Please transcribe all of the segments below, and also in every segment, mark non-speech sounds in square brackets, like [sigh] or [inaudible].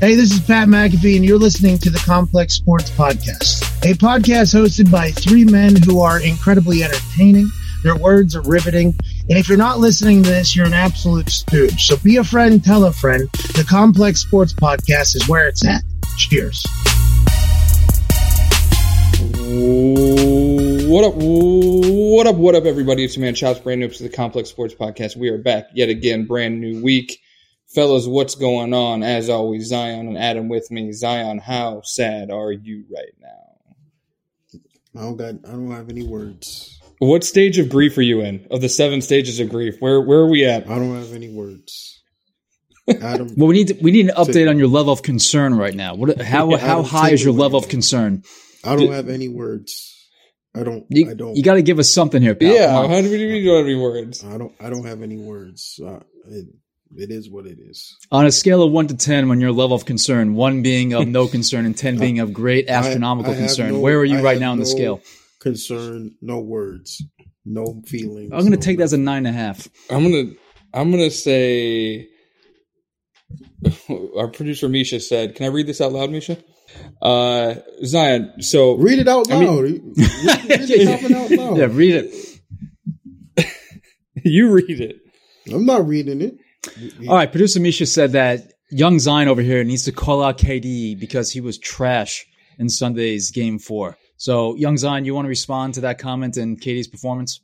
Hey, this is Pat McAfee, and you're listening to the Complex Sports Podcast, a podcast hosted by three men who are incredibly entertaining. Their words are riveting. And if you're not listening to this, you're an absolute stooge. So be a friend, tell a friend. The Complex Sports Podcast is where it's at. Cheers. What up? What up? What up, everybody? It's your man Chopz, brand new to the Complex Sports Podcast. We are back yet again, brand new week. Fellas, what's going on? As always, Zion and Adam with me. Zion, how sad are you right now? I don't got. I don't have any words. What stage of grief are you in? Of the seven stages of grief, where where are we at? I don't have any words. Adam, [laughs] Well, we need to, we need an update on your level of concern right now. What [laughs] how how high is your level of concern? I don't have any words. I don't. You, I don't. you got to give us something here, pal. yeah, how do we do we don't have any words? I don't. I don't have any words. Uh, it, it is what it is. On a scale of one to ten, when your level of concern, one being of no concern and ten [laughs] being of great astronomical I- I concern, no- where are you I right now on the scale? Concern. No words. No feelings. I'm going to no take that as a nine and a half. I'm gonna I'm gonna say [laughs] our producer Misha said, Can I read this out loud, Misha? Uh Zion, so Read it out I mean- read, read it out loud. [laughs] Yeah, read it. you read it. I'm not reading it. All right, producer Misha said that young Zion over here needs to call out KD because he was trash in Sunday's game four. So, young Zion, you want to respond to that comment and KD's performance?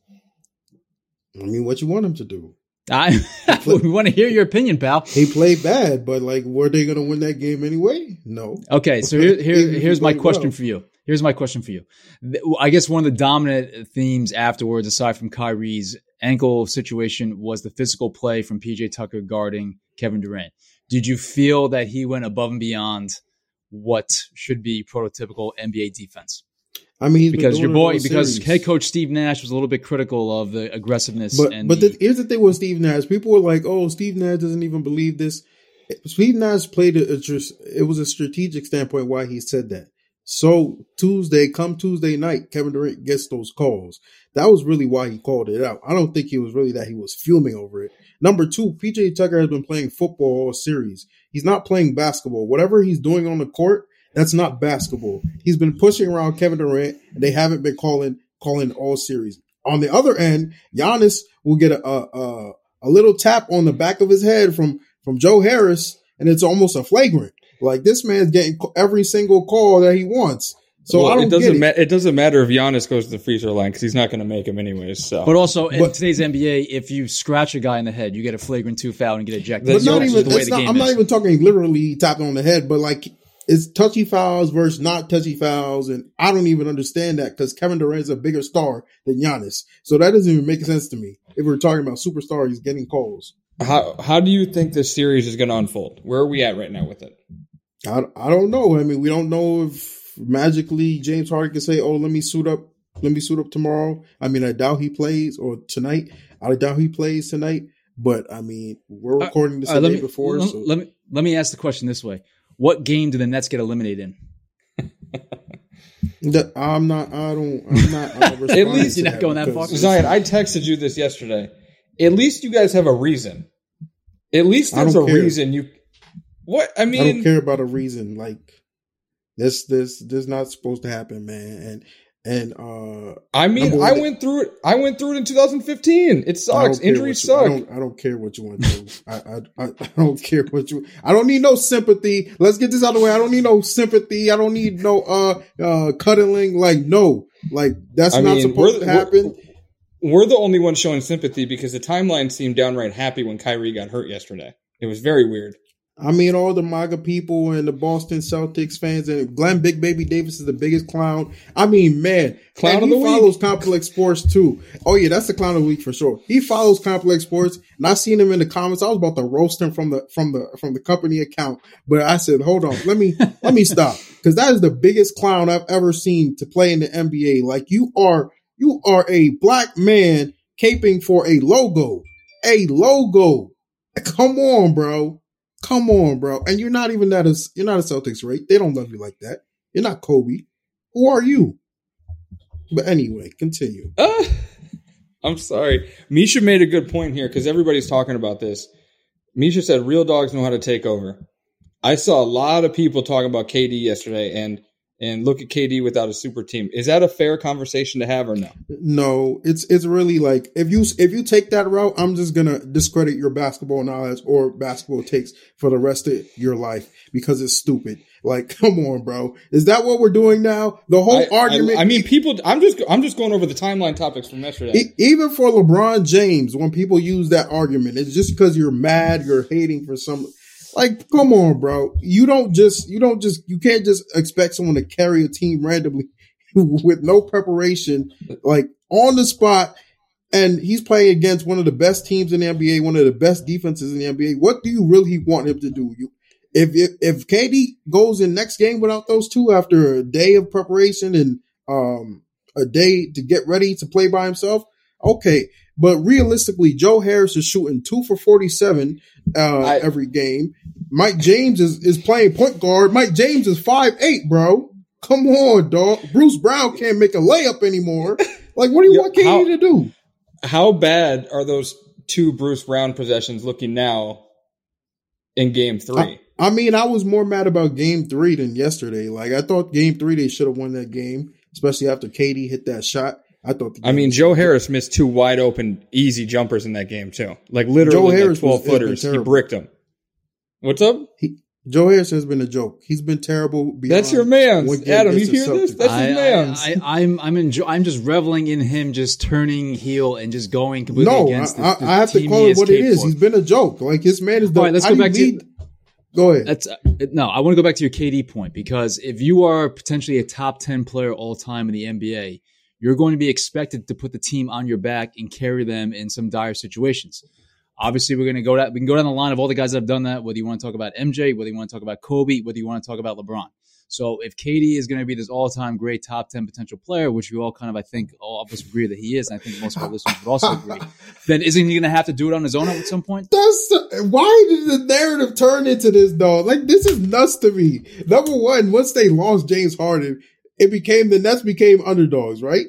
I mean, what you want him to do? I [laughs] we want to hear your opinion, pal. He played bad, but like, were they going to win that game anyway? No. Okay, so here, here He- he here's my question well. for you. Here's my question for you. I guess one of the dominant themes afterwards, aside from Kyrie's ankle situation, was the physical play from PJ Tucker guarding Kevin Durant. Did you feel that he went above and beyond what should be prototypical NBA defense? I mean, Because your boy, because series. head coach Steve Nash was a little bit critical of the aggressiveness But and but the, the, here's the thing with Steve Nash. People were like, "Oh, Steve Nash doesn't even believe this." Steve Nash played it. It was a strategic standpoint why he said that. So Tuesday, come Tuesday night, Kevin Durant gets those calls. That was really why he called it out. I don't think he was really that he was fuming over it. Number two, PJ Tucker has been playing football all series. He's not playing basketball. Whatever he's doing on the court, that's not basketball. He's been pushing around Kevin Durant, and they haven't been calling calling all series. On the other end, Giannis will get a a, a, a little tap on the back of his head from from Joe Harris, and it's almost a flagrant. Like this man's getting every single call that he wants. So Well, I don't it doesn't get it. ma- it doesn't matter if Giannis goes to the free throw line because he's not going to make him anyways. So, But also in But- today's NBA, if you scratch a guy in the head, you get a flagrant two foul and get ejected. But not even. the way the not, game I'm not even talking literally tapping on the head, but like it's touchy fouls versus not touchy fouls, and I don't even understand that because Kevin Durant's a bigger star than Giannis, so that doesn't even make sense to me. If we're talking about superstars getting calls, how how do you think this series is going to unfold? Where are we at right now with it? I I don't know. I mean, we don't know if magically James Harden can say, "Oh, let me suit up, let me suit up tomorrow." I mean, I doubt he plays or tonight. I doubt he plays tonight. But I mean, we're Uh, recording this All right, the let day me, before. let, so. let me let me ask the question this way: What game do the Nets get eliminated in? [laughs] That- I'm not. I don't. I'm not. uh, [laughs] responding least you're not going that far. Zion, I texted you this yesterday. At least you guys have a reason. At least there's a care. reason you. What I mean, I don't care about a reason. Like this, this, this is not supposed to happen, man. And and uh, I mean, I went through it. I went through it in 2015. It sucks. Injuries you- suck. I don't, I don't care what you want to do. I, I, I, don't care what you. I don't need no sympathy. Let's get this out of the way. I don't need no sympathy. I don't need no uh uh cuddling. Like no, like that's I not mean, supposed we're- to happen. We're the only ones showing sympathy because the timeline seemed downright happy when Kyrie got hurt yesterday. It was very weird. I mean, all the MAGA people and the Boston Celtics fans and Glen Big Baby Davis is the biggest clown. I mean, man, Clown and of he the week. follows Complex Sports too. Oh yeah, that's the clown of the week for sure. He follows Complex Sports, and I seen him in the comments. I was about to roast him from the from the from the company account, but I said, hold on, let me [laughs] let me stop because that is the biggest clown I've ever seen to play in the NBA. Like you are you are a black man caping for a logo, a logo. Come on, bro. Come on, bro. And you're not even that as you're not a Celtics right? They don't love you like that. You're not Kobe. Who are you? But anyway, continue. Uh, [laughs] I'm sorry. Misha made a good point here because everybody's talking about this. Misha said real dogs know how to take over. I saw a lot of people talking about KD yesterday and and look at KD without a super team. Is that a fair conversation to have or no? No, it's it's really like if you if you take that route, I'm just gonna discredit your basketball knowledge or basketball takes for the rest of your life because it's stupid. Like, [laughs] come on, bro. Is that what we're doing now? The whole I, argument. I, I mean, people. I'm just I'm just going over the timeline topics from yesterday. E- even for LeBron James, when people use that argument, it's just because you're mad, you're hating for some. Like, come on, bro. You don't just, you don't just, you can't just expect someone to carry a team randomly [laughs] with no preparation, like on the spot. And he's playing against one of the best teams in the NBA, one of the best defenses in the NBA. What do you really want him to do? You, if if, if KD goes in next game without those two after a day of preparation and um a day to get ready to play by himself, okay. But realistically, Joe Harris is shooting two for forty-seven uh, I- every game. Mike James is is playing point guard. Mike James is five eight, bro. Come on, dog. Bruce Brown can't make a layup anymore. Like, what do you want how- to do? How bad are those two Bruce Brown possessions looking now in Game Three? I mean, I was more mad about game three than yesterday. Like, I thought game three they should have won that game, especially after KD hit that shot. I thought. The I mean, Joe Harris missed two wide open, easy jumpers in that game too. Like literally, Joe Harris was- twelve has been footers. He bricked them. What's up? He, Joe Harris has been a joke. He's been terrible. That's your man, what Adam, you hear this? That's I, his man's. I, I, I'm I'm enjoy, I'm just reveling in him just turning heel and just going completely no, I, against the, I, the I have to call he it what it is. For. He's been a joke. Like his man is the. All right, let's go back to- lead- Go ahead. That's uh, no. I want to go back to your KD point because if you are potentially a top ten player all time in the NBA, you're going to be expected to put the team on your back and carry them in some dire situations. Obviously, we're going to go that we can go down the line of all the guys that have done that. Whether you want to talk about MJ, whether you want to talk about Kobe, whether you want to talk about LeBron. So if KD is going to be this all-time great top ten potential player, which we all kind of I think all of us agree that he is, and I think most of our listeners would also agree, [laughs] then isn't he going to have to do it on his own at some point? That's why did the narrative turn into this though? Like this is nuts to me. Number one, once they lost James Harden, it became the Nets became underdogs, right?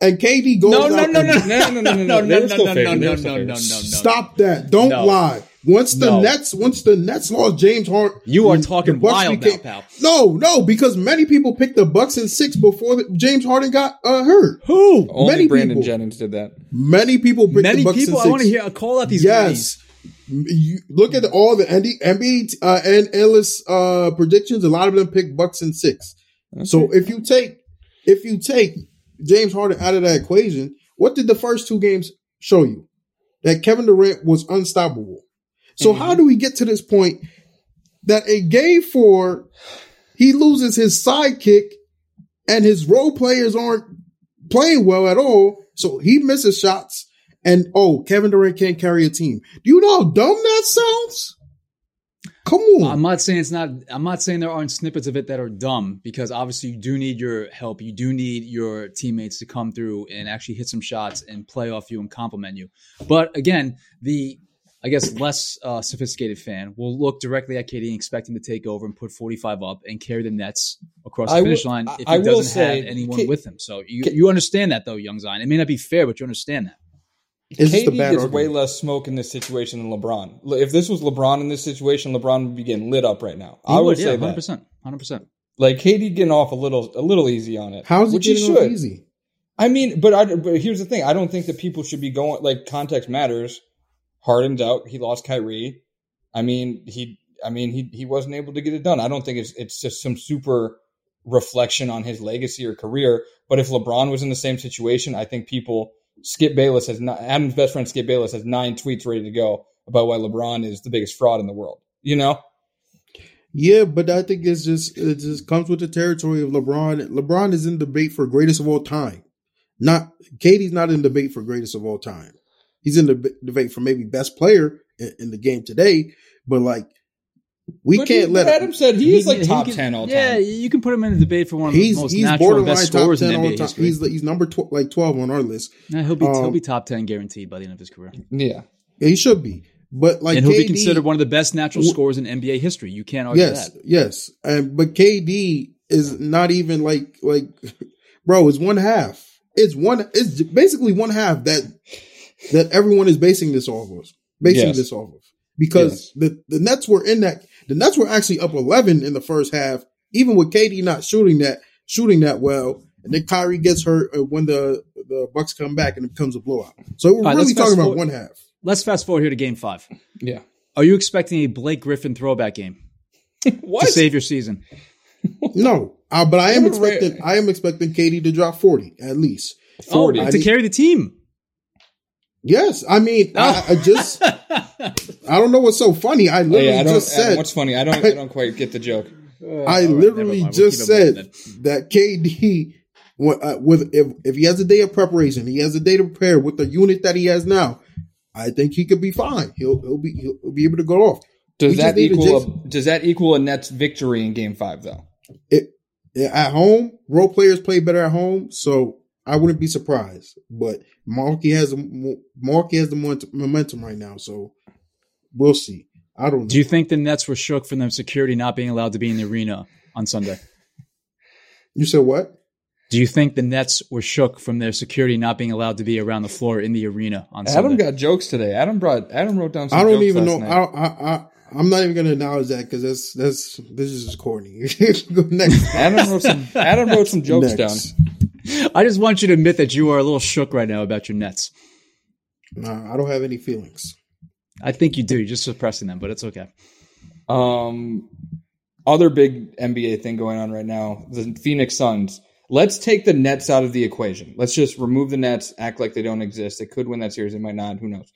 And KD goes No, no, out no, no, no, no, no, no, no, no, no, no, no, no, no, no, no. Stop that! Don't No. lie. Once the No. Nets, once the Nets lost James Harden, You are talking Bucks wild now, pal. No, no, because many people picked the Bucks in six before the, James Harden got uh, hurt. Who? Only many Brandon people. Jennings did that. Many people picked Many the Bucks people. in I want to hear. A call out these. Yes. You look at all the NBA uh, and analyst uh, predictions. A lot of them pick Bucks in six. So if you take if you take James Harden out of that equation, what did the first two games show you? That Kevin Durant was unstoppable. So how mm-hmm. do we get to this point that a game four he loses his sidekick and his role players aren't playing well at all, so he misses shots. And oh, Kevin Durant can't carry a team. Do you know how dumb that sounds? Come on. I'm not saying it's not. I'm not saying there aren't snippets of it that are dumb because obviously you do need your help. You do need your teammates to come through and actually hit some shots and play off you and compliment you. But again, the I guess less uh, sophisticated fan will look directly at KD and expect him to take over and put 45 up and carry the Nets across the finish will- line if he I doesn't have anyone K- with him. So you K- you understand that though, young Zion. It may not be fair, but you understand that. It's just a KD bad gets argument. way less smoke in this situation than LeBron. If this was LeBron in this situation, LeBron would be getting lit up right now. I would say yeah, that. 100%. 100%. Like KD getting off a little, a little easy on it. How's he getting off easy? I mean, but I, but here's the thing: I don't think that people should be going like context matters. Harden's out. He lost Kyrie. I mean, he. I mean, he he wasn't able to get it done. I don't think it's it's just some super reflection on his legacy or career. But if LeBron was in the same situation, I think people. Skip Bayless has not. Adam's best friend Skip Bayless has nine tweets ready to go about why LeBron is the biggest fraud in the world. You know, Yeah, but I think it's just it just comes with the territory of LeBron. LeBron is in debate for greatest of all time. Not KD's not in debate for greatest of all time. He's in the debate for maybe best player in, in the game today. But like, we But can't he- let Adam said he is like he top can- ten all time. Yeah, you can put him in the debate for one of the He's most he's natural and borderline best top scorers in ten all NBA time. history. He's he's number tw- like twelve on our list. Nah, he'll be he'll um, be top ten guaranteed by the end of his career, yeah. He should be, but like and he'll be considered one of the best natural w- scorers in NBA history. You can't argue Yes, that. yes, yes. and but KD is not even like like, [laughs] bro. It's one half. It's one. It's basically one half that that everyone is basing this off of. Basing Yes. this off of because the the Nets were in that. The Nets were actually up eleven in the first half, even with KD not shooting that shooting that well. And then Kyrie gets hurt uh, when the the Bucks come back and it becomes a blowout. So we're right, really talking about forward- one half. Let's fast forward here to Game Five. Yeah. Are you expecting a Blake Griffin throwback game [laughs] What? to save your season? No, uh, but I am What expecting I am expecting KD to drop forty at least. Forty. Oh, to need- carry the team. Yes, I mean, I, I just, [laughs] I don't know what's so funny. I Oh, literally yeah, I don't. just Adam, said, what's funny? I don't. I don't quite get the joke. I literally mind. We'll just said that KD, wa- uh, with if, if he has a day of preparation, he has a day to prepare with the unit that he has now. I think he could be fine. He'll he'll be he'll be able to go off. Does We that equal? A, does that equal a Nets victory in Game Five though? It, at home, role players play better at home, so I wouldn't be surprised. But Marky has the Marky has the momentum- momentum right now, so we'll see. I don't know. Do you think the Nets were shook from their security not being allowed to be in the arena on Sunday? you said what? Do you think the Nets were shook from their security not being allowed to be around the floor in the arena on Adam Sunday? Adam got jokes today. Adam brought. Adam wrote down. Some I don't jokes even know. last I. I, I, I'm not even going to acknowledge that because that's that's this is corny. [laughs] Next. Adam wrote some. Adam wrote some jokes Next. down. I just want you to admit that you are a little shook right now about your Nets. Nah, I don't have any feelings. I think you do. You're just suppressing them, but it's okay. Um, other big NBA thing going on right now: the Phoenix Suns. Let's take the Nets out of the equation. Let's just remove the Nets, act like they don't exist. They could win that series, they might not. Who knows?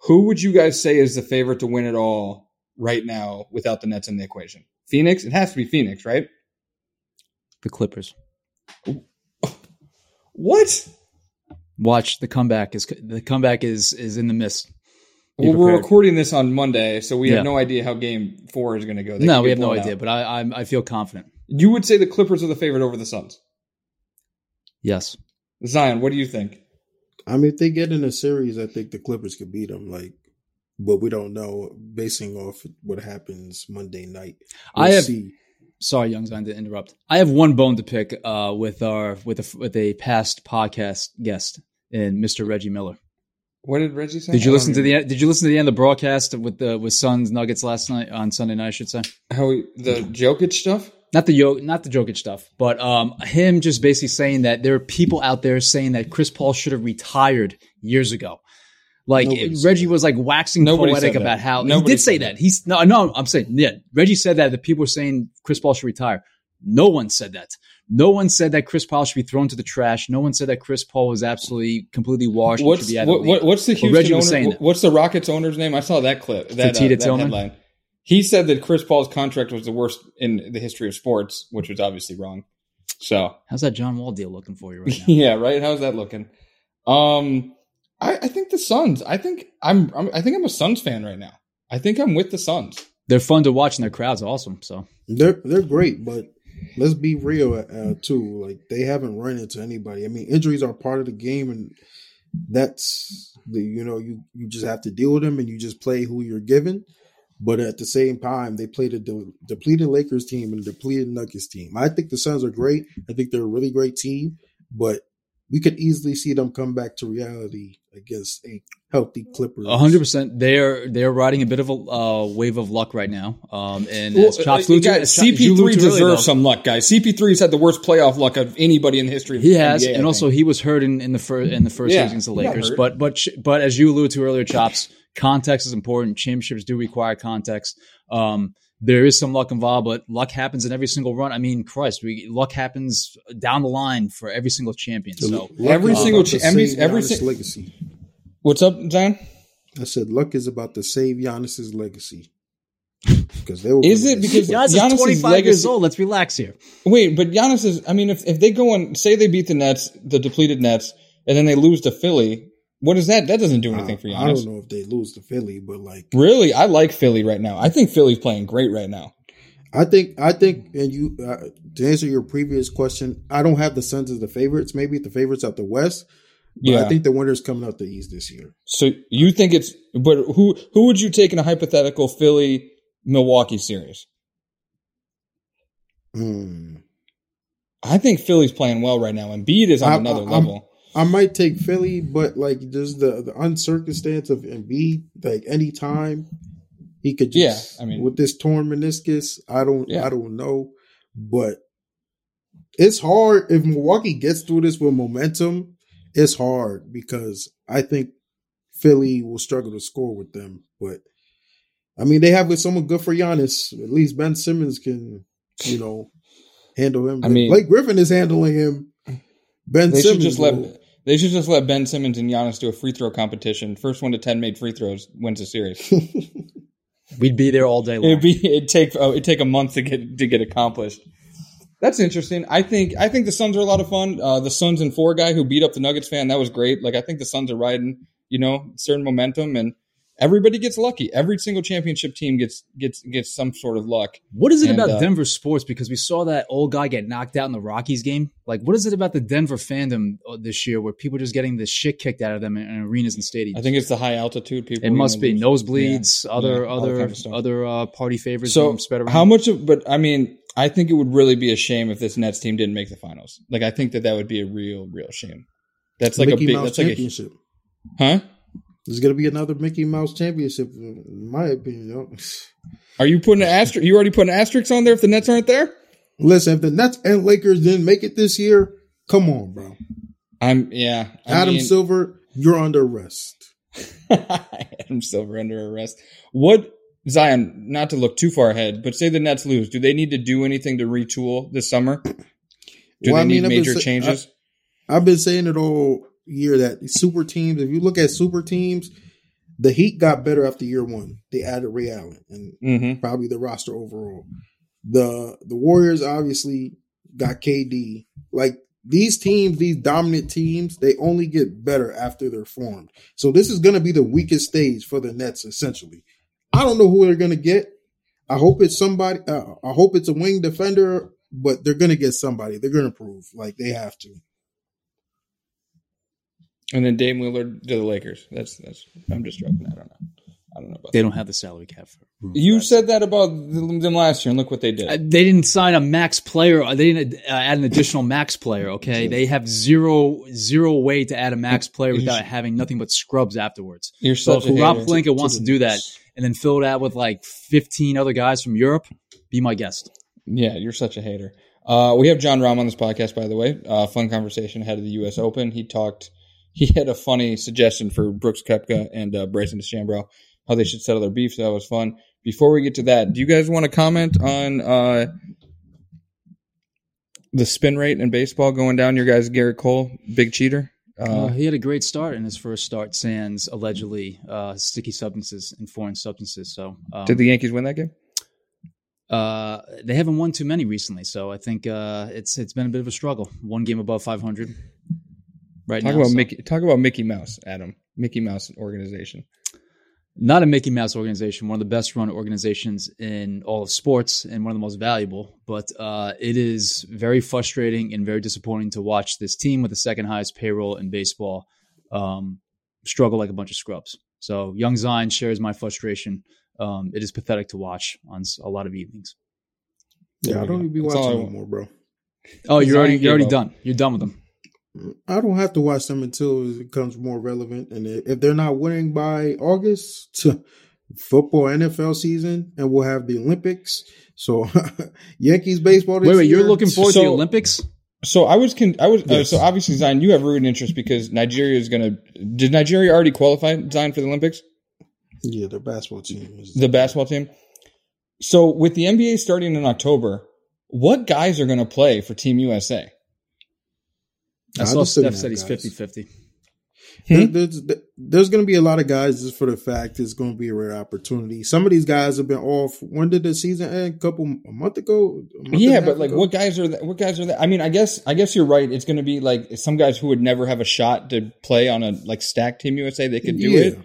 Who would you guys say is the favorite to win it all right now without the Nets in the equation? Phoenix. It has to be Phoenix, right? The Clippers. What? Watch the comeback is the comeback is is in the mist. Be Well, we're recording this on Monday, so we Yeah. have no idea how Game Four is going to go. They no, we have no blown idea, out. but I I'm, I feel confident. you would say the Clippers are the favorite over the Suns. Yes. Zion, what do you think? I mean, if they get in a series, I think the Clippers could beat them. Like, but we don't know basing off what happens Monday night. I have- see. Sorry, Young Zion, to interrupt. I have one bone to pick uh, with our with a with a past podcast guest in Mr. Reggie Miller. What did Reggie say? Did you listen to the Did you listen to the end of the broadcast with the with Suns Nuggets last night on Sunday night? I should say how we, the Jokic stuff? not the Yo, not the Jokic stuff, but um, him just basically saying that there are people out there saying that Chris Paul should have retired years ago. Like Nobody Reggie was like waxing Nobody poetic about how Nobody he did say that. that. He's no, no. I'm saying yeah. Reggie said that. The people were saying Chris Paul should retire. No one said that. No one said that Chris Paul should be thrown to the trash. No one said that Chris Paul was absolutely completely washed. and should What's be out of what, the what, what's the But Houston Reggie was owner? saying. What's the Rockets owner's name? I saw that clip. That, uh, that Tilman? headline. He said that Chris Paul's contract was the worst in the history of sports, which was obviously wrong. So How's that John Wall deal looking for you right now? [laughs] yeah, right. How's that looking? Um, I, I think the Suns. I think I'm, I'm. I think I'm a Suns fan right now. I think I'm with the Suns. They're fun to watch and their crowd's awesome. So They're they're great, but let's be real uh, too. Like they haven't run into anybody. I mean, injuries are part of the game, and that's the you know you you just have to deal with them, and you just play who you're given. But at the same time, they played a de- depleted Lakers team and a depleted Nuggets team. I think the Suns are great. I think they're a really great team, but we could easily see them come back to reality against a healthy Clippers. Hundred percent. They're they're riding a bit of a uh, wave of luck right now. Um, and Well, as Chopz alluded to- guys, as Cho- you CP3 alluded to earlier, though, deserves some luck, guys. CP3's had the worst playoff luck of anybody in the history. of He has, NBA, I and also think. he was hurt in, in the first in the first Yeah, series against the Lakers. But but but as you alluded to earlier, Chopz, context is important. Championships do require context. Um, there is some luck involved, but luck happens in every single run. I mean, Christ, we, luck happens down the line for every single champion. So Every is single about to cha- every- save every Giannis' si- legacy. what's up, Zion? I said luck is about to save Giannis's legacy. because they were. Is it because swept. Giannis is 25 legacy- years old. Let's relax here. Wait, but Giannis is. I mean, if if they go and say they beat the Nets, the depleted Nets, and then they lose to Philly, what is that? That doesn't do anything for I, I don't know if they lose to Philly, but like Really, I like Philly right now. I think Philly's playing great right now. I think I think, and you uh, to answer your previous question, I don't have the Suns as the favorites. Maybe the favorites out the West, but Yeah. I think the winners coming out the East this year. So you think it's? But who who would you take in a hypothetical Philly Milwaukee series? Hmm. I think Philly's playing well right now, and Embiid is on I- another I'm- level. I might take Philly, but like there's the the uncircumstance of Embiid. Like anytime he could just, Yeah, I mean- with this torn meniscus, I don't, Yeah. I don't know, but it's hard if Milwaukee gets through this with momentum. It's hard because I think Philly will struggle to score with them. But I mean, they have with someone good for Giannis. At least Ben Simmons can, you know, handle him. I mean- Blake Griffin is handling him. Ben They Simmons should just let they should just let Ben Simmons and Giannis do a free throw competition. First one to ten made free throws wins a series. [laughs] We'd be there all day long. It'd be it'd take oh, it'd take a month to get to get accomplished. That's interesting. I think I think the Suns are a lot of fun. Uh, the Suns and four guy who beat up the Nuggets fan that was great. Like I think the Suns are riding you know certain momentum and everybody gets lucky. Every single championship team gets gets gets some sort of luck. What is it And, about uh, Denver sports? Because we saw that old guy get knocked out in the Rockies game. Like, what is it about the Denver fandom uh, this year where people are just getting the shit kicked out of them in, in arenas and stadiums? I think it's the high altitude people. it must be lose- nosebleeds, Yeah, other yeah, other kind of other uh, party favors. So being spread around. how much of? But I mean, I think it would really be a shame if this Nets team didn't make the finals. Like I think that that would be a real, real shame. That's like Mickey a big. Mouse That's like a championship. huh? There's gonna be another Mickey Mouse championship, in my opinion. [laughs] Are you putting an asterisk? You already putting asterisks on there if the Nets aren't there? Listen, if the Nets and Lakers didn't make it this year, come on, bro. I'm yeah. I Adam mean- Silver, you're under arrest. [laughs] Adam Silver under arrest. What Zion? Not to look too far ahead, but say the Nets lose, do they need to do anything to retool this summer? Do Well, they I mean, need major sa- changes? I've been saying it all year that super teams. If you look at super teams, the Heat got better after year one. They added Ray Allen and mm-hmm. probably the roster overall. The the Warriors obviously got KD. Like these teams, these dominant teams, they only get better after they're formed. So this is going to be the weakest stage for the Nets. Essentially, I don't know who they're going to get. I hope it's somebody. Uh, I hope it's a wing defender, but they're going to get somebody. They're going to prove like they have to. And then Dame Lillard to the Lakers. That's that's. I'm just joking. I don't know. I don't know about they that. don't have the salary cap. For You said that about them last year, and look what they did. Uh, they didn't sign a max player. uh, They didn't uh, add an additional max player. Okay, they have zero zero way to add a max player without having nothing but scrubs afterwards. You're So such a if Rob hater. Pelinka wants to do that and then fill it out with like 15 other guys from Europe, be my guest. Yeah, you're such a hater. Uh, we have Jon Rahm on this podcast, by the way. Uh, fun conversation ahead of the U.S. Open. He talked. He had a funny suggestion for Brooks Koepka and uh, Bryson DeChambeau how they should settle their beef. So that was fun. Before we get to that, do you guys want to comment on uh, the spin rate in baseball going down? Your guys, Gerrit Cole, big cheater. Uh, Uh, he had a great start in his first start, sans allegedly uh, sticky substances and foreign substances. So, um, did the Yankees win that game? uh, they haven't won too many recently. So I think uh, it's it's been a bit of a struggle. One game above 500 right Talk now. about so- Mickey. Talk about Mickey Mouse, Adam. Mickey Mouse organization. not a Mickey Mouse organization, one of the best run organizations in all of sports and one of the most valuable. But uh, it is very frustrating and very disappointing to watch this team with the second highest payroll in baseball um, struggle like a bunch of scrubs. So young Zion shares my frustration. Um, it is pathetic to watch on a lot of evenings. Yeah, I don't even be That's all I watching no want. more, bro. Oh, you're Zion already you're already up. done. You're done with them. I don't have to watch them until it becomes more relevant. And if they're not winning by August, football NFL season, and we'll have the Olympics. So [laughs] Yankees baseball. This Wait, wait, you're looking forward to the So- Olympics? So I was, con- I was, uh, so obviously Zion, you have rooting interest because Nigeria is going to. Did Nigeria already qualify Zion for the Olympics? Yeah, their basketball team is The basketball team. So with the NBA starting in October, what guys are going to play for Team USA? I Nah, saw just Steph said he's guys. 50 50. Hmm? There- There's, there's going to be a lot of guys just for the fact it's going to be a rare opportunity. Some of these guys have been off. When did the season end? A couple a month ago. A month Yeah, but like, ago? what guys are that? What guys are that? I mean, I guess, I guess you're right. It's going to be like some guys who would never have a shot to play on a like stacked Team USA. They could do Yeah. it,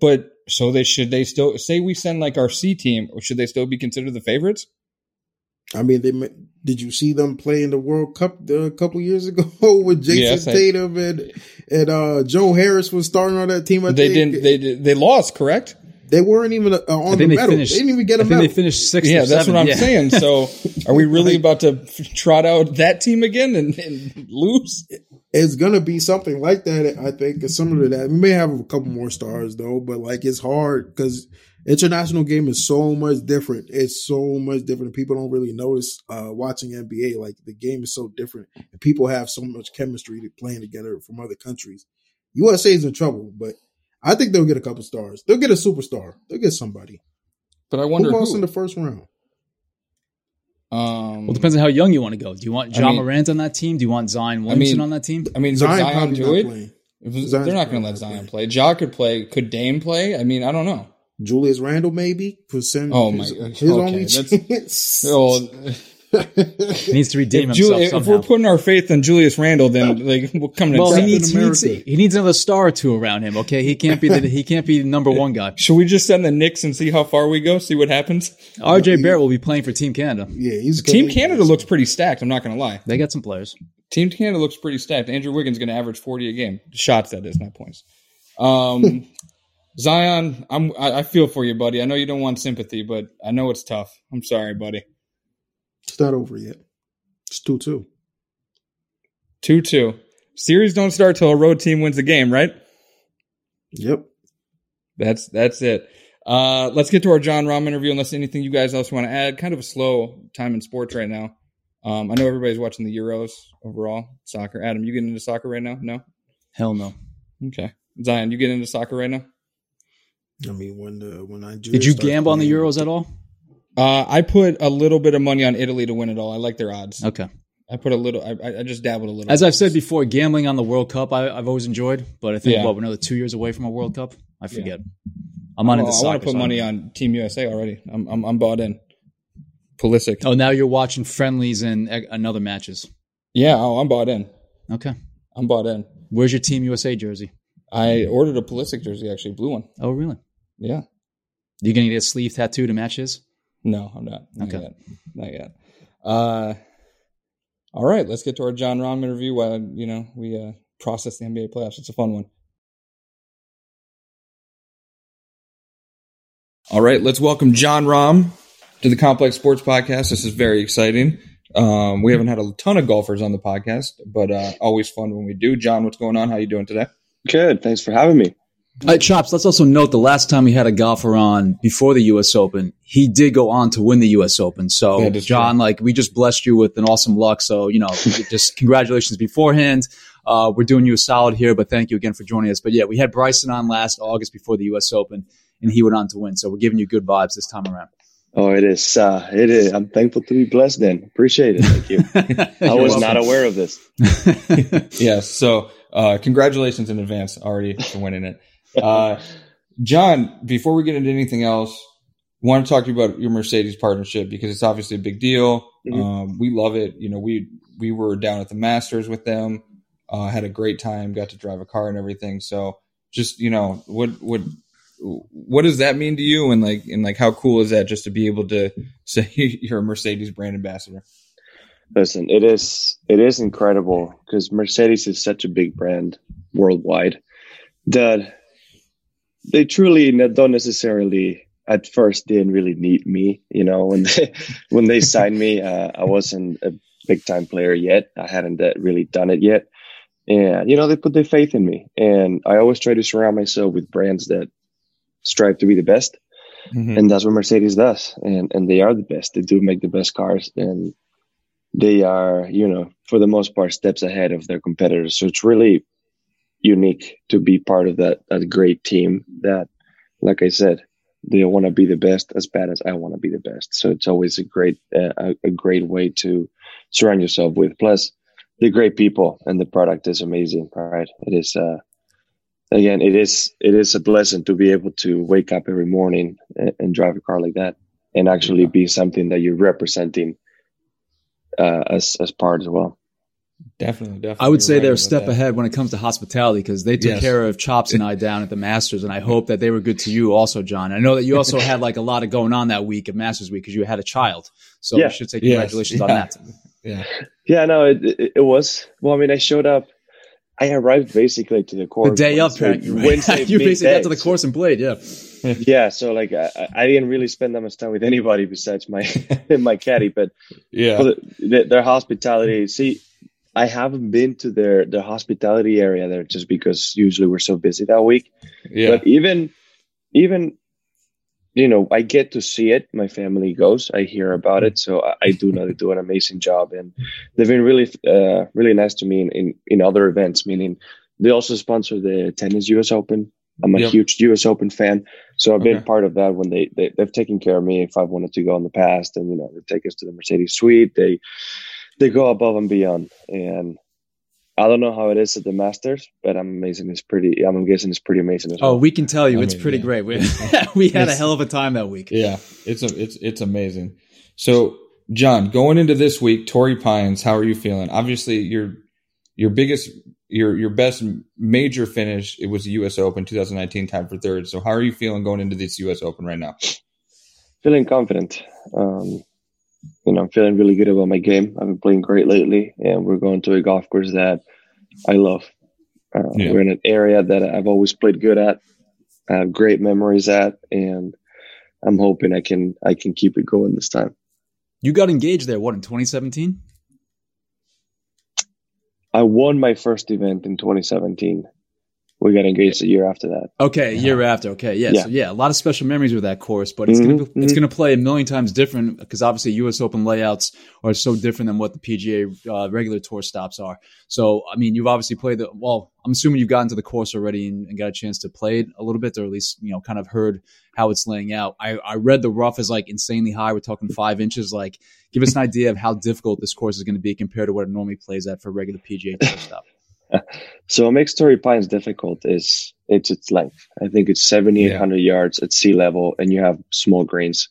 but so they should they still say we send like our C team, or should they still be considered the favorites? I mean, they did you see them play in the World Cup uh, a couple years ago [laughs] with Jayson Yes, I- Tatum and and uh, Joe Harris was starting on that team? I They think. didn't. They they lost, correct? They weren't even uh, on the think they medal. finished. they didn't even get a I think medal. they finished sixth. Yeah, or that's what. I'm Yeah. saying. So, are we really [laughs] about to trot out that team again and, and lose? it's gonna be something like that. I think it's similar to that. We may have a couple more stars though, but like it's hard because international game is so much different. It's so much different. People don't really notice uh, watching NBA. Like the game is so different, and people have so much chemistry to playing together from other countries. USA is in trouble, but I think they'll get a couple stars. They'll get a superstar. They'll get somebody. But I wonder Who lost who. in the first round? um, Well, it depends on how young you want to go. Do you want John mean- Morant on that team? Do you want Zion Williamson mean, on that team? I mean, Zion Zion, probably do not it? playing. If they're not going to let Zion playing. play. Ja could play. Could Dame play? I mean, I don't know. Julius Randle maybe for send Oh my his, his Okay, only that's- chance. [laughs] Oh, needs to redeem if, himself if somehow. we're putting our faith in Julius Randle, then like we'll come to well, he Captain needs, he needs America. he needs another star or two around him. Okay, he can't be the he can't be number one guy. Should we just send the Knicks and see how far we go? See what happens. RJ Barrett will be playing for Team Canada. Yeah, he's Team good. Canada looks pretty stacked. I'm not going to lie. They got some players. Team Canada looks pretty stacked. Andrew Wiggins going to average 40 a game. Shots, that is, not points. Um, Zion, I'm, I, I feel for you, buddy. I know you don't want sympathy, but I know it's tough. I'm sorry, buddy. It's not over yet. It's two two. 2 2. Series don't start till a road team wins the game, right? Yep. That's that's it. Uh, let's get to our Jon Rahm interview. Unless anything you guys else want to add. Kind of a slow time in sports right now. Um, I know everybody's watching the Euros overall soccer. Adam, you getting into soccer right now? No. Hell no. Okay. Zion, you getting into soccer right now? I mean, when the when Nigeria Did you starts gamble on the Euros at all? Uh, I put a little bit of money on Italy to win it all. I like their odds. Okay. I put a little. I, I just dabbled a little. As I've said before, gambling on the World Cup I, I've always enjoyed, but I think Yeah. what we're another two years away from a World Cup. I forget. I'm not Oh, into I want to put so money don't- on Team USA already. I'm I'm, I'm bought in. Pulisic. Oh, now you're watching friendlies and another matches. Yeah. Oh, I'm bought in. Okay. I'm bought in. Where's your Team USA jersey? I ordered a Pulisic jersey, actually, blue one. Oh, really? Yeah. You gonna get a sleeve tattoo to match his? No, I'm not. Not Okay. yet. Not yet. Uh, all right, let's get to our Jon Rahm interview while you know we uh, process the NBA playoffs. It's a fun one. All right, let's welcome Jon Rahm to the Complex Sports Podcast. This is very exciting. Um, we haven't had a ton of golfers on the podcast, but uh, always fun when we do. Jon, what's going on? How you doing today? Good. Thanks for having me. All right, Chopz, let's also note the last time we had a golfer on before the U.S. Open, he did go on to win the U.S. Open. So, That is Jon, like, we just blessed you with an awesome luck. So, you know, [laughs] just congratulations beforehand. Uh, we're doing you a solid here, but thank you again for joining us. But yeah, we had Bryson on last August before the U.S. Open, and he went on to win. So we're giving you good vibes this time around. Oh, it is. Uh, it is. I'm thankful to be blessed. Then appreciate it. Thank you. [laughs] I was not aware of this. [laughs] yes. So, uh, congratulations in advance already for winning it. Uh, Jon, before we get into anything else, want to talk to you about your Mercedes partnership because it's obviously a big deal. Mhm. Um, we love it. You know, we we were down at the Masters with them, uh, had a great time, got to drive a car and everything. So, just you know, what what what does that mean to you? And like and like, how cool is that just to be able to [laughs] say you're a Mercedes brand ambassador? Listen, it is. It is incredible because Mercedes is such a big brand worldwide that they truly don't necessarily at first didn't really need me. You know, when they [laughs] when they signed me, uh, I wasn't a big time player yet. I hadn't uh, really done it yet, and you know they put their faith in me. And I always try to surround myself with brands that strive to be the best, and that's what Mercedes does. And and they are the best. They do make the best cars, and they are you know for the most part steps ahead of their competitors. So it's really unique to be part of that that great team that like i said they want to be the best as bad as i want to be the best. So it's always a great uh, a, great way to surround yourself with. Plus the great people and the product is amazing right? It is uh again, it is it is a blessing to be able to wake up every morning and, and drive a car like that, and actually be something that you're representing uh, as as part as well. Definitely, definitely. I would say You're they're a step that. ahead when it comes to hospitality because they took Yes. care of Chopz and I down at the Masters, and I hope that they were good to you also, Jon. I know that you also [laughs] had like a lot of going on that week at Masters week because you had a child, so Yeah. we should say Yes. congratulations on that. Yeah, Yeah, no, it, it, it was. Well, I mean, I showed up. I arrived basically to the course The day up, Wednesday- Pat, Wednesday [laughs] you basically got to the course and played. Yeah, [laughs] Yeah, so like I, I didn't really spend that much time with anybody besides my my caddy, but yeah. the, the, their hospitality. See, I haven't been to their their hospitality area there just because usually we're so busy that week. Yeah. But even even you know, I get to see it. My family goes. I hear about it, so I, I do know they do an amazing job, and they've been really uh, really nice to me in, in in other events. Meaning, they also sponsor the tennis U.S. Open. I'm a Yep. huge U.S. Open fan, so I've been Okay. part of that when they, they they've taken care of me if I've wanted to go in the past, and you know they take us to the Mercedes Suite. They they go above and beyond, and I don't know how it is at the Masters, but I'm amazing. It's pretty. I'm guessing it's pretty amazing as well. Oh, we can tell you I it's mean, pretty yeah. great. We, [laughs] [laughs] we had a hell of a time that week. Yeah, it's a, it's it's amazing. So, Jon, going into this week, Torrey Pines, how are you feeling? Obviously, your your biggest your your best major finish it was the U.S. Open 2019, tied for third. So, how are you feeling going into this U.S. Open right now? feeling confident. Um, you know, I'm feeling really good about my game. I've been playing great lately, and we're going to a golf course that I love. Uh, Yeah. We're in an area that I've always played good at, I have great memories at, and I'm hoping I can I can keep it going this time. You got engaged there, what in 2017? I won my first event in 2017. We got engaged a year after that. Okay, a year after. Okay, yeah, Yeah. so yeah, a lot of special memories with that course, but it's Mhm, gonna be, it's mhm. gonna play a million times different because obviously U.S. Open layouts are so different than what the PGA uh, regular tour stops are. So, I mean, you've obviously played the well. I'm assuming you've gotten to the course already and, and got a chance to play it a little bit, or at least you know, kind of heard how it's laying out. I, I read the rough is like insanely high. We're talking five inches. Like, give us an idea of how difficult this course is going to be compared to what it normally plays at for regular PGA tour stop. [laughs] So what makes Torrey Pines difficult is it's its length. I think it's 7,800 yards at sea level, and you have small greens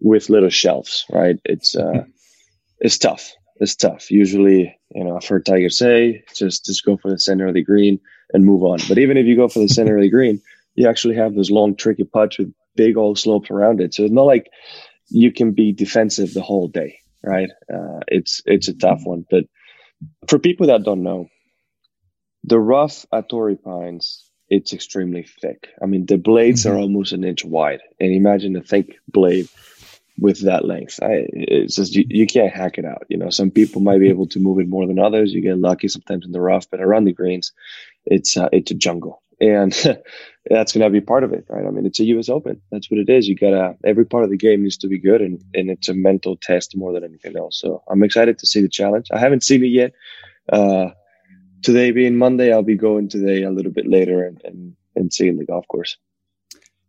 with little shelves. Right? It's uh, [laughs] it's tough. It's tough. Usually, you know, I've heard Tiger say, just just go for the center of the green and move on. But even if you go for the center of the green, you actually have those long, tricky putts with big old slopes around it. So it's not like you can be defensive the whole day. Right? Uh, it's it's a tough one. But for people that don't know, the rough at Torrey Pines, it's extremely thick. I mean, the blades are almost an inch wide, and imagine a thick blade with that length. I, it's just you, you can't hack it out. You know, some people might be able to move it more than others. You get lucky sometimes in the rough, but around the greens, it's uh, it's a jungle, and [laughs] that's going to be part of it, right? I mean, it's a U.S. Open. That's what it is. You gotta every part of the game needs to be good, and and it's a mental test more than anything else. So I'm excited to see the challenge. I haven't seen it yet. Uh, today being Monday, I'll be going today a little bit later and and, and seeing the golf course.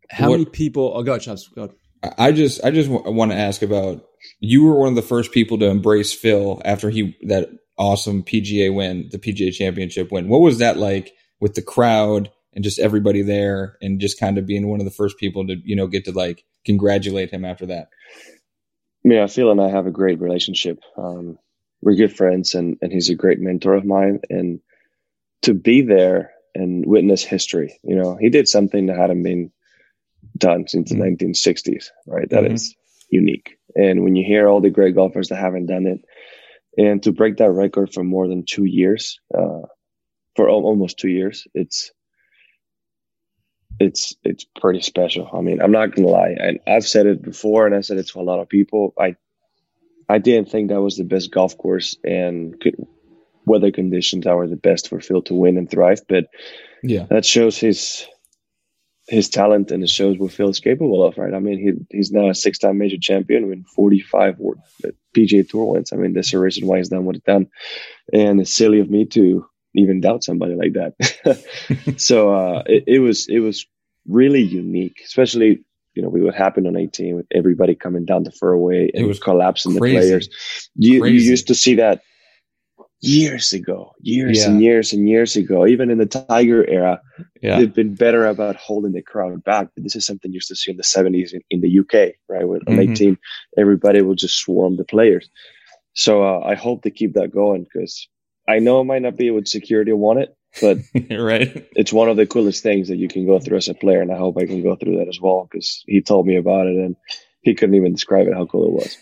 How What- many people? Oh, go, Chopz. Go. I just I just want to ask about you were one of the first people to embrace Phil after he that awesome PGA win, the PGA Championship win. What was that like with the crowd and just everybody there and just kind of being one of the first people to you know get to like congratulate him after that? Yeah, Phil and I have a great relationship. Um, we're good friends, and and he's a great mentor of mine. And to be there and witness history, you know, he did something that hadn't been done since the 1960s, right? That Mhm. is unique. And when you hear all the great golfers that haven't done it, and to break that record for more than two years, uh, for al- almost two years, it's it's it's pretty special. I mean, I'm not gonna lie, and I've said it before, and I said it to a lot of people. I I didn't think that was the best golf course, and could, weather conditions that were the best for Phil to win and thrive. But Yeah. that shows his his talent, and it shows what Phil is capable of. Right? I mean, he he's now a six time major champion with 45 wor- PGA Tour wins. I mean, there's a reason why he's done what he's done, and it's silly of me to even doubt somebody like that. [laughs] so uh, it, it was it was really unique, especially you know we what happened on 18 with everybody coming down the fairway and was collapsing crazy. the players. You, you used to see that years ago, years Yeah. and years and years ago. Even in the Tiger era, Yeah. they've been better about holding the crowd back. But this is something you used to see in the 70s in, in the UK, right? With on Mhm. 18, everybody will just swarm the players. So uh, I hope they keep that going because I know it might not be what security want it, but [laughs] right. it's one of the coolest things that you can go through as a player. And I hope I can go through that as well because he told me about it and he couldn't even describe it how cool it was.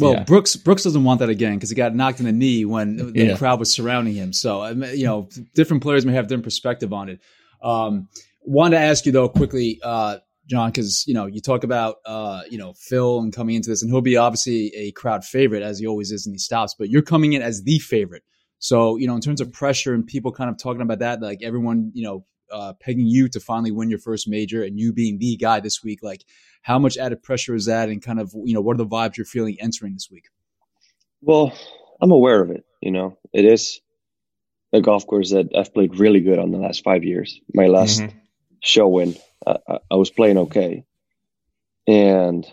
Well, Yeah. Brooks Brooks doesn't want that again because he got knocked in the knee when the Yeah. crowd was surrounding him. So you know, different players may have different perspective on it. Um, wanted to ask you though quickly, uh, Jon, because you know you talk about uh, you know Phil and coming into this, and he'll be obviously a crowd favorite as he always is in these stops. But you're coming in as the favorite. So you know, in terms of pressure and people kind of talking about that, like everyone, you know, uh, pegging you to finally win your first major, and you being the guy this week, like how much added pressure is that, and kind of you know what are the vibes you're feeling entering this week? Well, I'm aware of it. You know, it is a golf course that I've played really good on the last five years. My last Mhm. show win, I, I was playing okay, and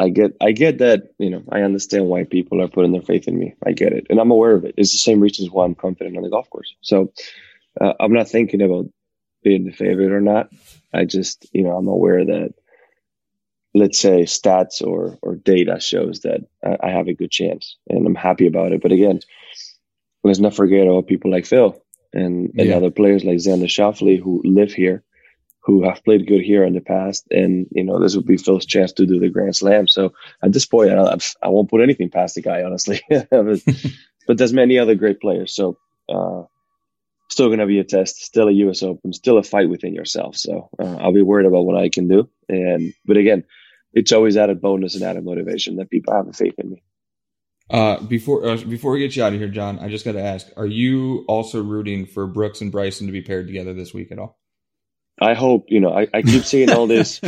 I get I get that. You know, I understand why people are putting their faith in me. I get it, and I'm aware of it. It's the same reasons why I'm confident on the golf course. So uh, I'm not thinking about being the favorite or not. I just, you know, I'm aware that let's say stats or or data shows that I, I have a good chance, and I'm happy about it. But again, let's not forget all people like Phil and, and Yeah. other players like Xander Schauffele who live here, who have played good here in the past, and you know this would be Phil's chance to do the Grand Slam. So at this point, I, I won't put anything past the guy, honestly. [laughs] but, [laughs] but there's many other great players, so. Uh, Still going to be a test, still a U.S. Open, still a fight within yourself. So uh, I'll be worried about what I can do. And but again, it's always added bonus and added motivation that people have faith in me. Uh, before uh, before we get you out of here, Jon, I just got to ask: Are you also rooting for Brooks and Bryson to be paired together this week at all? I hope you know. I, I keep seeing all this,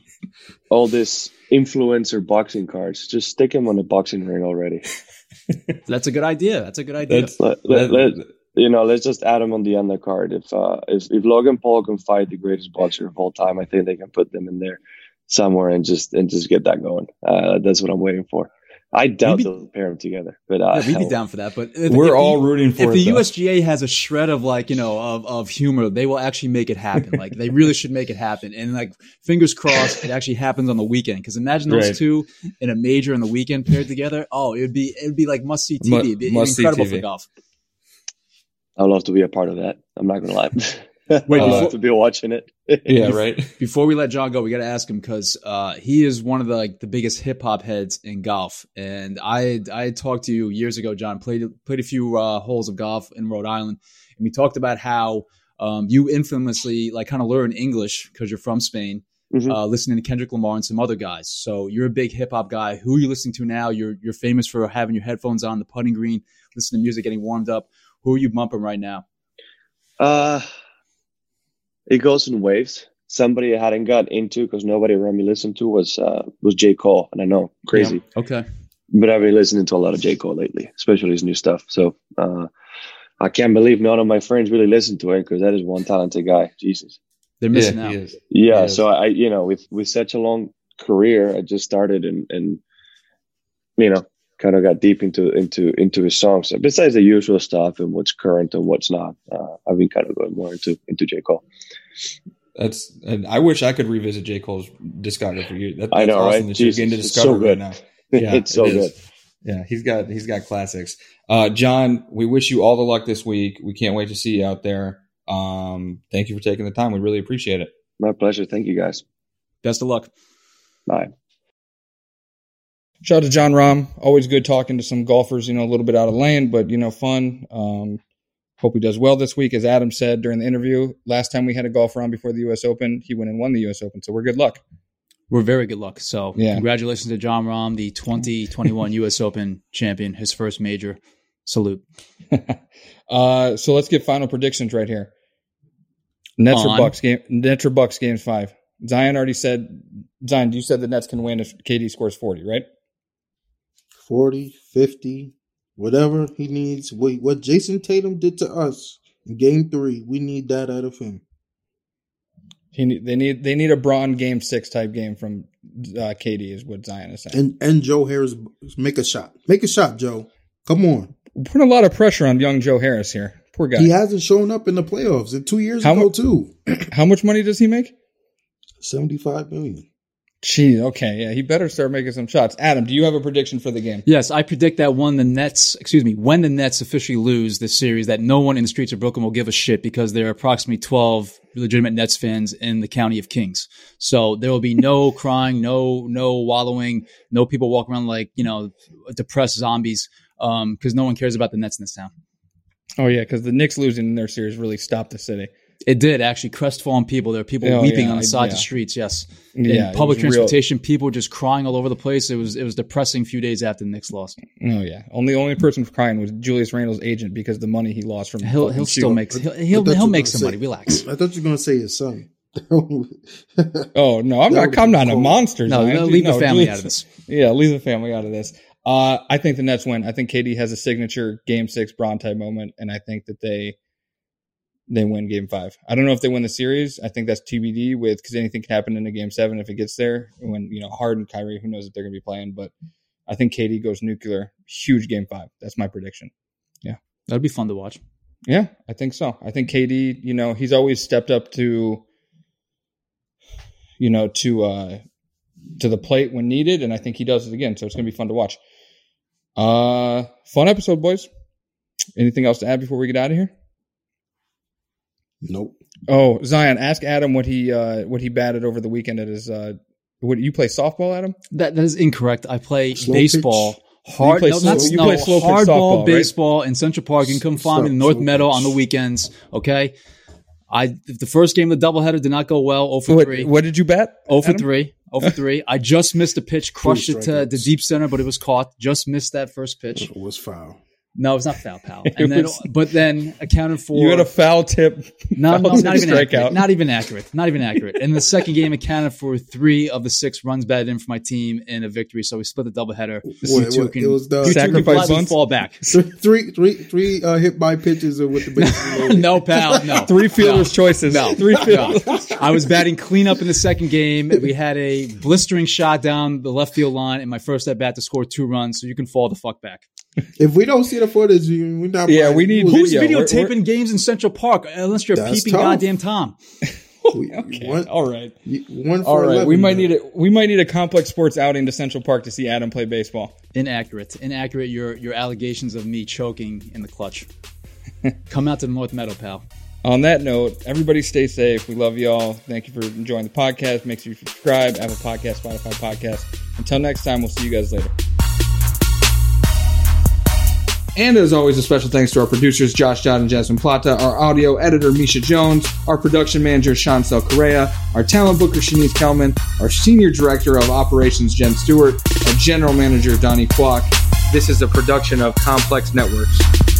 [laughs] all this influencer boxing cards. Just stick him on the boxing ring already. [laughs] That's a good idea. That's a good idea. Let, let, let- you know, let's just add him on the undercard. If uh, if if Logan Paul can fight the greatest boxer of all time, I think they can put them in there somewhere and just and just get that going. Uh, that's what I'm waiting for. I doubt We'd be- they'll pair them together, but uh, Yeah, we'd be down for that, but if, We're if all the, rooting for If it, the though. USGA has a shred of like you know of, of humor, they will actually make it happen. like they really should make it happen. And like fingers crossed, it actually happens on the weekend. Because imagine those Right. two in a major and the weekend paired together. Oh, it would be it would be like must see TV. Mu- It'd be must-see incredible TV. for golf. I'd love to be a part of that. I'm not gonna lie. [laughs] [laughs] Wait, I'd before- love to be watching it. [laughs] yeah, right. Before we let Jon go, we got to ask him because uh, he is one of the like the biggest hip hop heads in golf. And I I talked to you years ago, Jon. played played a few uh, holes of golf in Rhode Island, and we talked about how um, you infamously like kind of learn English because you're from Spain, Mhm. uh, listening to Kendrick Lamar and some other guys. So you're a big hip hop guy. Who are you listening to now? You're you're famous for having your headphones on, the putting green, listening to music, getting warmed up. Who are you bumping right now? Uh, it goes in waves. Somebody I hadn't got into because nobody around me listened to was uh, was J Cole, and I know crazy, Okay. but I've been listening to a lot of J Cole lately, especially his new stuff. So uh, I can't believe none of my friends really listen to it because that is one talented guy. Jesus. They're Yeah, missing out. he is. Yeah. Yes. So I, you know, with with such a long career, I just started and and you know kind of got deep into into into his songs. Besides the usual stuff and what's current and what's not, uh, I've been kind of going more into into J Cole. That's. And I wish I could revisit J Cole's discography. That, that's I know, awesome right? That you're getting to it's discover so right now. [laughs] Yeah, it's so it good. Yeah, he's got he's got classics. Uh, Jon, we wish you all the luck this week. We can't wait to see you out there. Um, thank you for taking the time. We really appreciate it. My pleasure. Thank you guys. Best of luck. Bye. Shout out to Jon Rahm. Always good talking to some golfers, you know, a little bit out of lane, but, you know, fun. Um, hope he does well this week. As Adam said during the interview, last time we had a golfer on before the U.S. Open, he went and won the U.S. Open. So we're good luck. We're very good luck. So, Yeah. congratulations to Jon Rahm, the 2021 U.S. [laughs] Open champion, his first major. Salute. [laughs] uh, so let's get final predictions right here. Nets or Bucks game. Nets or Bucks games five. Zion already said. Zion, you said the Nets can win if KD scores forty, right? 40, 50, whatever he needs. Wait, what Jayson Tatum did to us in game three, we need that out of him. He need, they need they need a Bron game six type game from uh, KD is what Zion is saying. And and Joe Harris make a shot. Make a shot, Joe. Come on. putting a lot of pressure on young Joe Harris here. Poor guy. He hasn't shown up in the playoffs in two years How ago mu- too. [clears throat] How much money does he make? Seventy five million. Gee, okay, yeah, he better start making some shots. Adam, do you have a prediction for the game? Yes, I predict that when the Nets, excuse me, when the Nets officially lose this series, that no one in the streets of Brooklyn will give a shit because there are approximately 12 legitimate Nets fans in the county of Kings. So there will be no [laughs] crying, no, no wallowing, no people walking around like, you know, depressed zombies, um, because no one cares about the Nets in this town. Oh yeah, because the Knicks losing their series really stopped the city. It did actually crestfallen people. There were people Oh, weeping yeah, on the sides yeah. of the streets. Yes, Yeah, in it public was real- transportation, people just crying all over the place. It was it was depressing. A few days after the Knicks lost, Oh yeah, only only person crying was Julius Randle's agent because the money he lost from he'll he'll still Sheila. make he'll he'll, he'll make gonna some say- money. Relax. I thought you were gonna say his son. [laughs] Oh no, I'm That not. would've I'm been not a monster. No, no, leave the family Julius- out of this. Yeah, leave the family out of this. Uh, I think the Nets win. I think KD has a signature Game Six Bronte moment, and I think that they they win Game Five. I don't know if they win the series. I think that's TBD with because anything can happen in a Game Seven if it gets there. When you know Harden, Kyrie, who knows if they're going to be playing? But I think KD goes nuclear. Huge Game Five. That's my prediction. Yeah. That'd be fun to watch. Yeah, I think so. I think KD, you know, he's always stepped up to, you know, to uh to the plate when needed, and I think he does it again. So it's gonna be fun to watch. Uh, fun episode, boys. Anything else to add before we get out of here? Nope. Oh, Zion, ask Adam what he uh what he batted over the weekend at his uh. What you play softball, Adam? That that is incorrect. I play Slow baseball. pitch? Hard, play no, slow- not, you no, play slow pitch hardball softball, right? baseball in Central Park. You can come find me in North Meadow pitch. on the weekends. Okay. I the first game of the doubleheader did not go well. 0 for 3. what did you bet? 0 for Adam? 3. 0 for 3. I just missed a pitch, crushed it to strikeouts. the deep center, but it was caught. Just missed that first pitch. It was foul. No, it was not foul, pal. [laughs] And then, was- but then accounted for. You had a foul tip. No, foul no, tip not even strikeout. accurate. Not even accurate. Not even accurate. And the second game accounted for three of the six runs batted in for my team in a victory. So we split the doubleheader. What- You two what- can, it was the- you two can Sacrifice gladly bunts? fall back. Three, three, three uh, hit by pitches with the [laughs] bases no, pal. No. Three fielders' No. choices. No. Three No. Fielders. I was batting cleanup in the second game. We had a blistering shot down the left field line in my first at bat to score two runs. So you can fall the fuck back. If we don't see the footage, we're not. Yeah, buying- we need- we- Who's Yeah, we're- videotaping we're- games in Central Park unless you're peeping tough. goddamn Tom? [laughs] Okay, One, all right. one for All right, 11, we might man. need a we might need a complex sports outing to Central Park to see Adam play baseball. Inaccurate. Inaccurate. Your your allegations of me choking in the clutch. [laughs] Come out to the North Meadow, pal. On that note, everybody stay safe. We love y'all. Thank you for enjoying the podcast. Make sure you subscribe, Apple Podcast, Spotify Podcast. Until next time, we'll see you guys later. And as always, a special thanks to our producers, Josh Dodd and Jasmine Plata, our audio editor, Misha Jones, our production manager, Chancel Correa, our talent booker, Shanice Kelman, our senior director of operations, Jen Stewart, our general manager, Donnie Kwok. This is a production of Complex Networks.